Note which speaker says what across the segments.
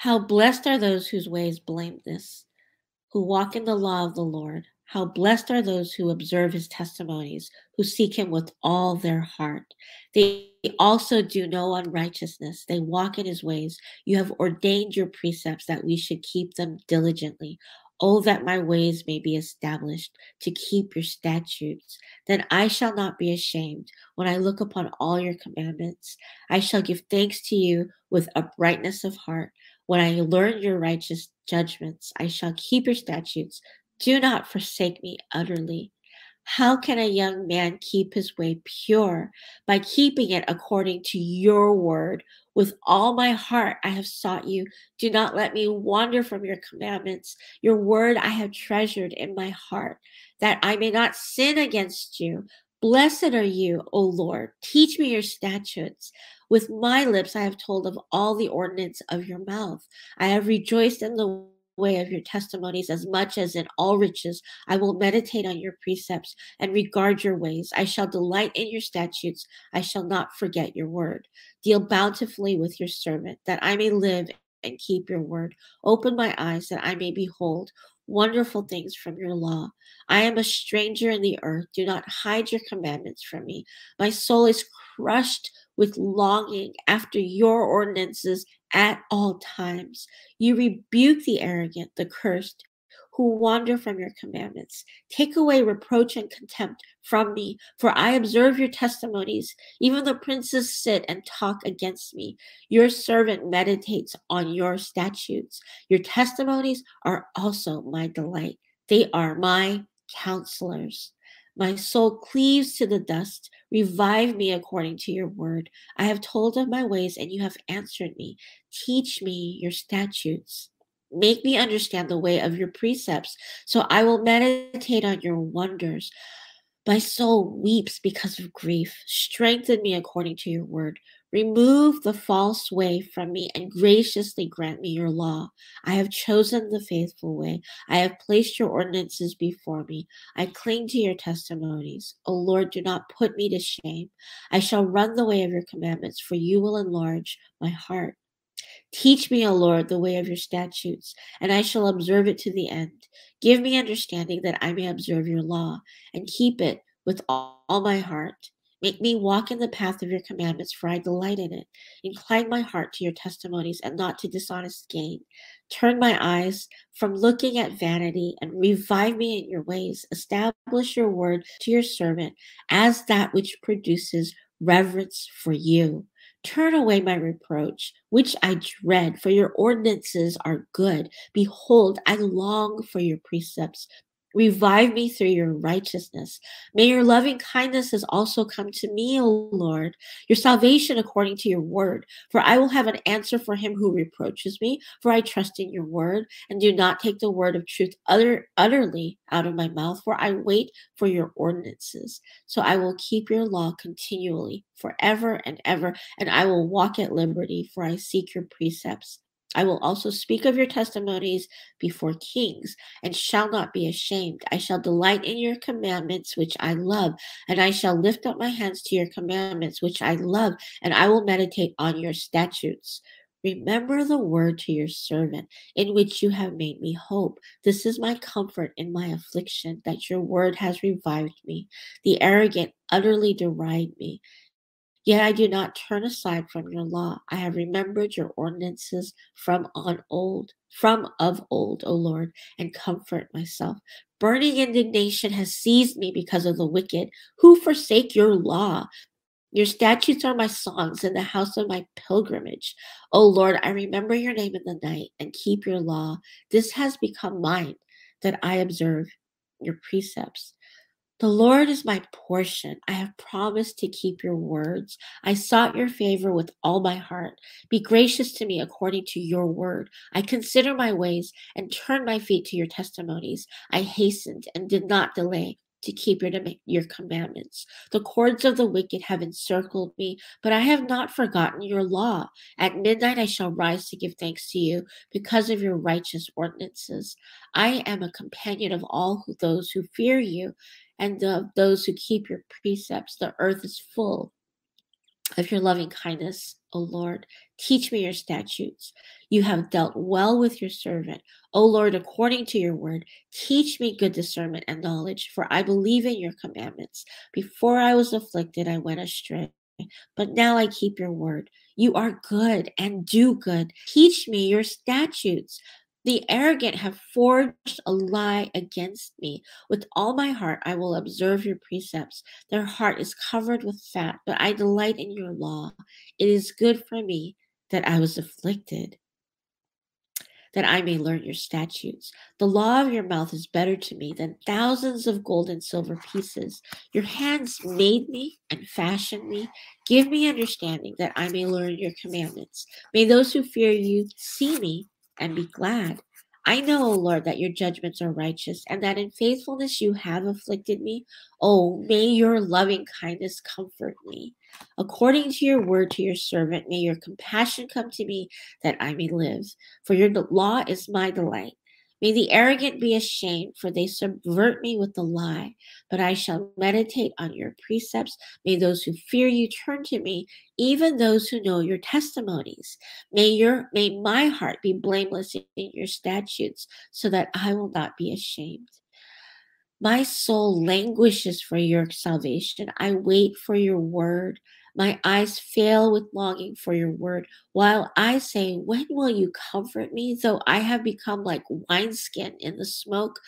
Speaker 1: How blessed are those whose ways blameless, who walk in the law of the Lord. How blessed are those who observe his testimonies, who seek him with all their heart. They also do no unrighteousness. They walk in his ways. You have ordained your precepts that we should keep them diligently. Oh, that my ways may be established to keep your statutes. Then I shall not be ashamed when I look upon all your commandments. I shall give thanks to you with uprightness of heart. When I learn your righteous judgments, I shall keep your statutes. Do not forsake me utterly. How can a young man keep his way pure? By keeping it according to your word. With all my heart I have sought you. Do not let me wander from your commandments. Your word I have treasured in my heart, that I may not sin against you. Blessed are you, O Lord. Teach me your statutes. With my lips I have told of all the ordinance of your mouth. I have rejoiced in the way of your testimonies as much as in all riches. I will meditate on your precepts and regard your ways. I shall delight in your statutes. I shall not forget your word. Deal bountifully with your servant, that I may live and keep your word. Open my eyes that I may behold wonderful things from your law. I am a stranger in the earth. Do not hide your commandments from me. My soul is crushed with longing after your ordinances at all times. You rebuke the arrogant, the cursed, who wander from your commandments. Take away reproach and contempt from me, for I observe your testimonies. Even the princes sit and talk against me. Your servant meditates on your statutes. Your testimonies are also my delight. They are my counselors. My soul cleaves to the dust. Revive me according to your word. I have told of my ways, and you have answered me. Teach me your statutes. Make me understand the way of your precepts, so I will meditate on your wonders. My soul weeps because of grief. Strengthen me according to your word. Remove the false way from me and graciously grant me your law. I have chosen the faithful way. I have placed your ordinances before me. I cling to your testimonies. O Lord, do not put me to shame. I shall run the way of your commandments, for you will enlarge my heart. Teach me, O Lord, the way of your statutes, and I shall observe it to the end. Give me understanding that I may observe your law and keep it with all, my heart. Make me walk in the path of your commandments, for I delight in it. Incline my heart to your testimonies and not to dishonest gain. Turn my eyes from looking at vanity and revive me in your ways. Establish your word to your servant as that which produces reverence for you. Turn away my reproach, which I dread, for your ordinances are good. Behold, I long for your precepts. Revive me through your righteousness. May your loving kindness has also come to me, O Lord, your salvation according to your word. For I will have an answer for him who reproaches me, for I trust in your word, and do not take the word of truth utter, utterly out of my mouth, for I wait for your ordinances. So I will keep your law continually, forever and ever, and I will walk at liberty, for I seek your precepts. I will also speak of your testimonies before kings and shall not be ashamed. I shall delight in your commandments, which I love, and I shall lift up my hands to your commandments, which I love, and I will meditate on your statutes. Remember the word to your servant, in which you have made me hope. This is my comfort in my affliction, that your word has revived me. The arrogant utterly deride me. Yet I do not turn aside from your law. I have remembered your ordinances from on old, from of old, O Lord, and comfort myself. Burning indignation has seized me because of the wicked, who forsake your law. Your statutes are my songs in the house of my pilgrimage. O Lord, I remember your name in the night and keep your law. This has become mine, that I observe your precepts. The Lord is my portion. I have promised to keep your words. I sought your favor with all my heart. Be gracious to me according to your word. I consider my ways and turn my feet to your testimonies. I hastened and did not delay to keep your, your commandments. The cords of the wicked have encircled me, but I have not forgotten your law. At midnight I shall rise to give thanks to you because of your righteous ordinances. I am a companion of all who, those who fear you and of those who keep your precepts. The earth is full of your loving kindness, O Lord. Teach me your statutes. You have dealt well with your servant. O Lord, according to your word, teach me good discernment and knowledge, for I believe in your commandments. Before I was afflicted, I went astray. But now I keep your word. You are good and do good. Teach me your statutes. The arrogant have forged a lie against me. With all my heart, I will observe your precepts. Their heart is covered with fat, but I delight in your law. It is good for me that I was afflicted, that I may learn your statutes. The law of your mouth is better to me than thousands of gold and silver pieces. Your hands made me and fashioned me. Give me understanding that I may learn your commandments. May those who fear you see me and be glad. I know, O Lord, that your judgments are righteous and that in faithfulness you have afflicted me. Oh, may your loving kindness comfort me. According to your word to your servant, may your compassion come to me that I may live. For your law is my delight. May the arrogant be ashamed, for they subvert me with the lie. But I shall meditate on your precepts. May those who fear you turn to me, even those who know your testimonies. May your may my heart be blameless in your statutes, so that I will not be ashamed. My soul languishes for your salvation. I wait for your word. My eyes fail with longing for your word, while I say, When will you comfort me? Though I have become like wineskin in the smoke,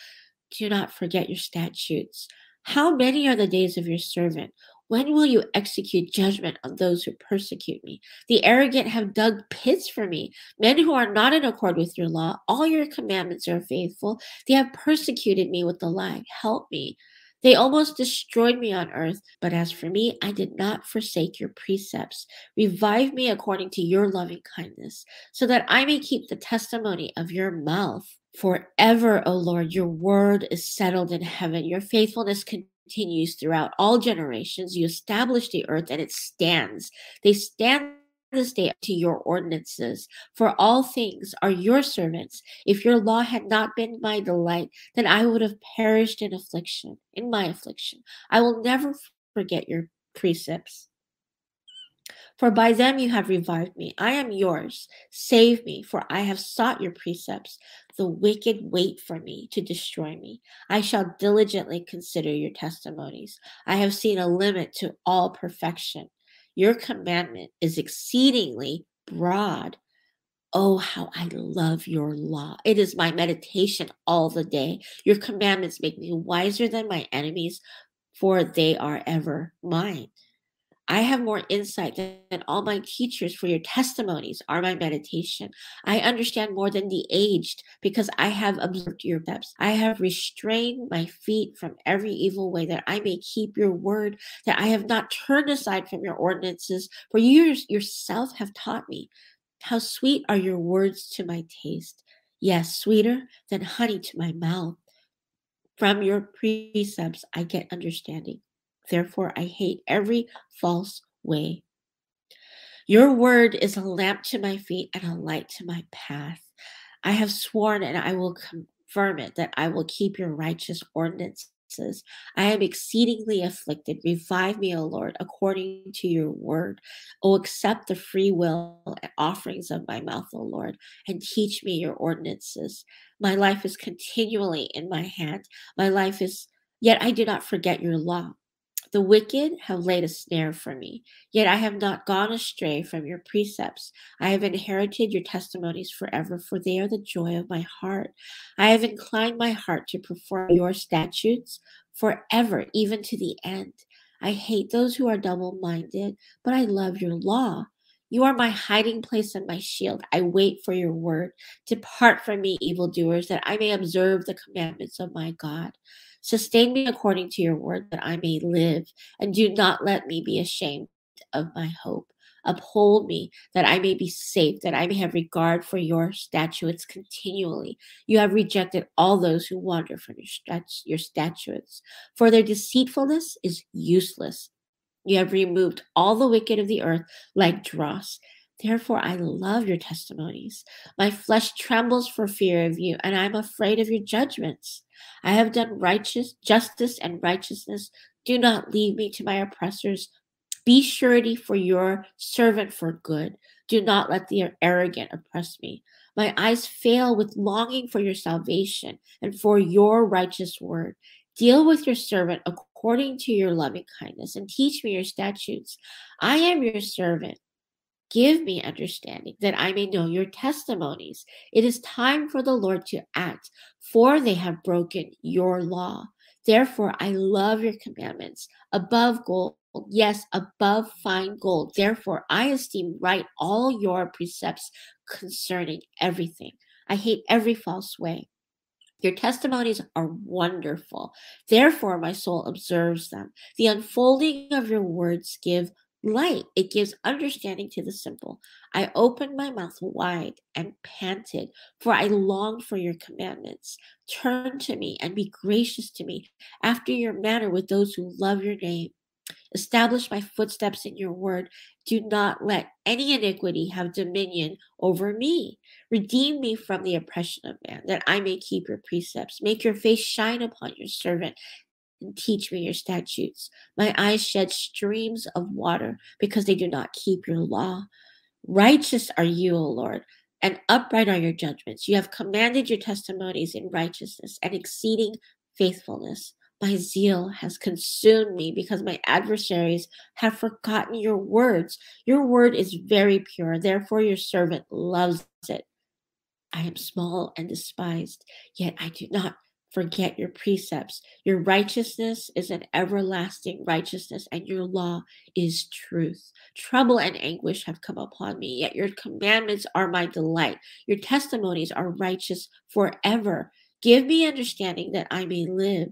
Speaker 1: do not forget your statutes. How many are the days of your servant? When will you execute judgment on those who persecute me? The arrogant have dug pits for me, men who are not in accord with your law. All your commandments are faithful. They have persecuted me with the lie. Help me. They almost destroyed me on earth, but as for me, I did not forsake your precepts. Revive me according to your loving kindness, so that I may keep the testimony of your mouth. Forever, O Lord, your word is settled in heaven. Your faithfulness continues throughout all generations. You establish the earth and it stands. They stand this day to your ordinances. For all things are your servants. If your law had not been my delight, then I would have perished in affliction, in my affliction. I will never forget your precepts. For by them you have revived me. I am yours. Save me, for I have sought your precepts. The wicked wait for me to destroy me. I shall diligently consider your testimonies. I have seen a limit to all perfection. Your commandment is exceedingly broad. Oh, how I love your law. It is my meditation all the day. Your commandments make me wiser than my enemies, for they are ever mine. I have more insight than all my teachers, for your testimonies are my meditation. I understand more than the aged, because I have observed your steps. I have restrained my feet from every evil way, that I may keep your word, that I have not turned aside from your ordinances, for you yourself have taught me. How sweet are your words to my taste. Yes, sweeter than honey to my mouth. From your precepts I get understanding. Therefore, I hate every false way. Your word is a lamp to my feet and a light to my path. I have sworn and I will confirm it that I will keep your righteous ordinances. I am exceedingly afflicted. Revive me, O Lord, according to your word. O accept the free will and offerings of my mouth, O Lord, and teach me your ordinances. My life is continually in my hand. My life is, yet I do not forget your law. The wicked have laid a snare for me, yet I have not gone astray from your precepts. I have inherited your testimonies forever, for they are the joy of my heart. I have inclined my heart to perform your statutes forever, even to the end. I hate those who are double minded, but I love your law. You are my hiding place and my shield. I wait for your word. Depart from me, evildoers, that I may observe the commandments of my God. Sustain me according to your word that I may live, and do not let me be ashamed of my hope. Uphold me that I may be safe, that I may have regard for your statutes continually. You have rejected all those who wander from your, your statutes, for their deceitfulness is useless. You have removed all the wicked of the earth like dross. Therefore, I love your testimonies. My flesh trembles for fear of you, and I am afraid of your judgments. I have done righteous justice and righteousness. Do not leave me to my oppressors. Be surety for your servant for good. Do not let the arrogant oppress me. My eyes fail with longing for your salvation and for your righteous word. Deal with your servant according to your loving kindness and teach me your statutes. I am your servant. Give me understanding that I may know your testimonies. It is time for the Lord to act, for they have broken your law. Therefore, I love your commandments above gold, yes, above fine gold. Therefore, I esteem right all your precepts concerning everything. I hate every false way. Your testimonies are wonderful. Therefore, my soul observes them. The unfolding of your words give light. It gives understanding to the simple. I opened my mouth wide and panted, for I longed for your commandments. Turn to me and be gracious to me after your manner with those who love your name. Establish my footsteps in your word. Do not let any iniquity have dominion over me. Redeem me from the oppression of man, that I may keep your precepts. Make your face shine upon your servant and teach me your statutes. My eyes shed streams of water because they do not keep your law. Righteous are you, O Lord, and upright are your judgments. You have commanded your testimonies in righteousness and exceeding faithfulness. My zeal has consumed me because my adversaries have forgotten your words. Your word is very pure, therefore, your servant loves it. I am small and despised, yet I do not forget your precepts. Your righteousness is an everlasting righteousness, and your law is truth. Trouble and anguish have come upon me, yet your commandments are my delight. Your testimonies are righteous forever. Give me understanding that I may live.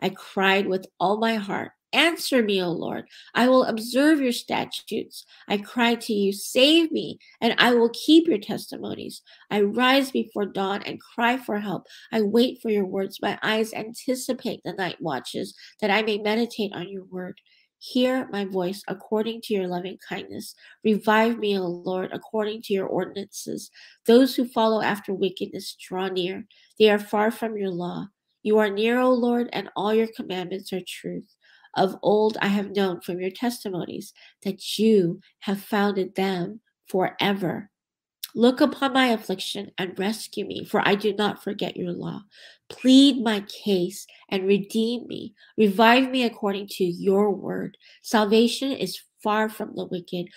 Speaker 1: I cried with all my heart. Answer me, O Lord. I will observe your statutes. I cry to you, save me, and I will keep your testimonies. I rise before dawn and cry for help. I wait for your words. My eyes anticipate the night watches, that I may meditate on your word. Hear my voice according to your loving kindness. Revive me, O Lord, according to your ordinances. Those who follow after wickedness draw near. They are far from your law. You are near, O Lord, and all your commandments are truth. Of old I have known from your testimonies that you have founded them forever. Look upon my affliction and rescue me, for I do not forget your law. Plead my case and redeem me. Revive me according to your word. Salvation is far from the wicked,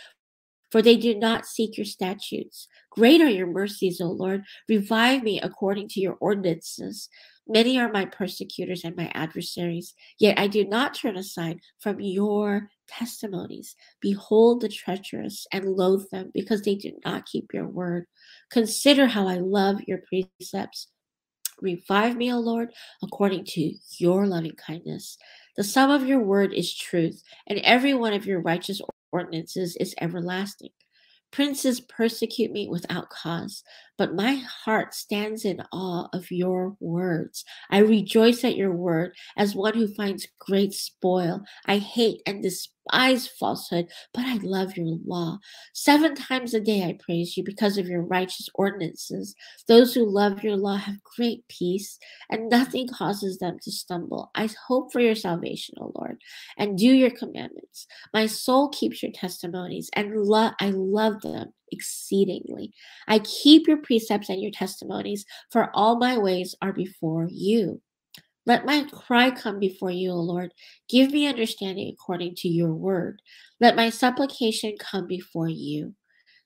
Speaker 1: for they do not seek your statutes. Great are your mercies, O Lord. Revive me according to your ordinances. Many are my persecutors and my adversaries, yet I do not turn aside from your testimonies. Behold the treacherous and loathe them because they do not keep your word. Consider how I love your precepts. Revive me, O Lord, according to your loving kindness. The sum of your word is truth, and every one of your righteous ordinances is everlasting. Princes persecute me without cause, but my heart stands in awe of your words. I rejoice at your word as one who finds great spoil. I hate and despise falsehood, but I love your law. Seven times a day I praise you because of your righteous ordinances. Those who love your law have great peace, and nothing causes them to stumble. I hope for your salvation, O Lord, and do your commandments. My soul keeps your testimonies, and lo- I love them exceedingly. I keep your precepts and your testimonies, for all my ways are before you. Let my cry come before you, O Lord. Give me understanding according to your word. Let my supplication come before you.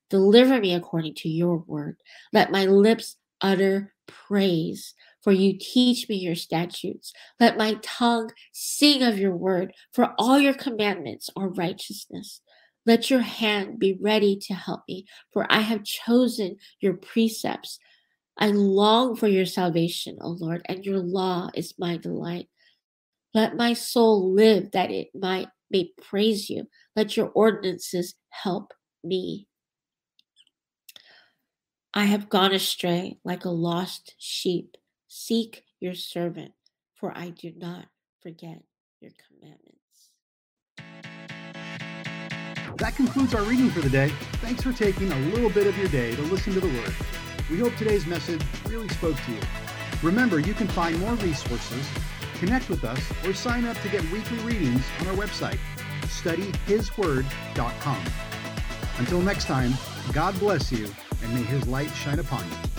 Speaker 1: Deliver me according to your word. Let my lips utter praise, for you teach me your statutes. Let my tongue sing of your word, for all your commandments are righteousness. Let your hand be ready to help me, for I have chosen your precepts. I long for your salvation, O Lord, and your law is my delight. Let my soul live that it might may praise you. Let your ordinances help me. I have gone astray like a lost sheep. Seek your servant, for I do not forget your commandments.
Speaker 2: That concludes our reading for the day. Thanks for taking a little bit of your day to listen to the Word. We hope today's message really spoke to you. Remember, you can find more resources, connect with us, or sign up to get weekly readings on our website, studyhisword.com. Until next time, God bless you, and may His light shine upon you.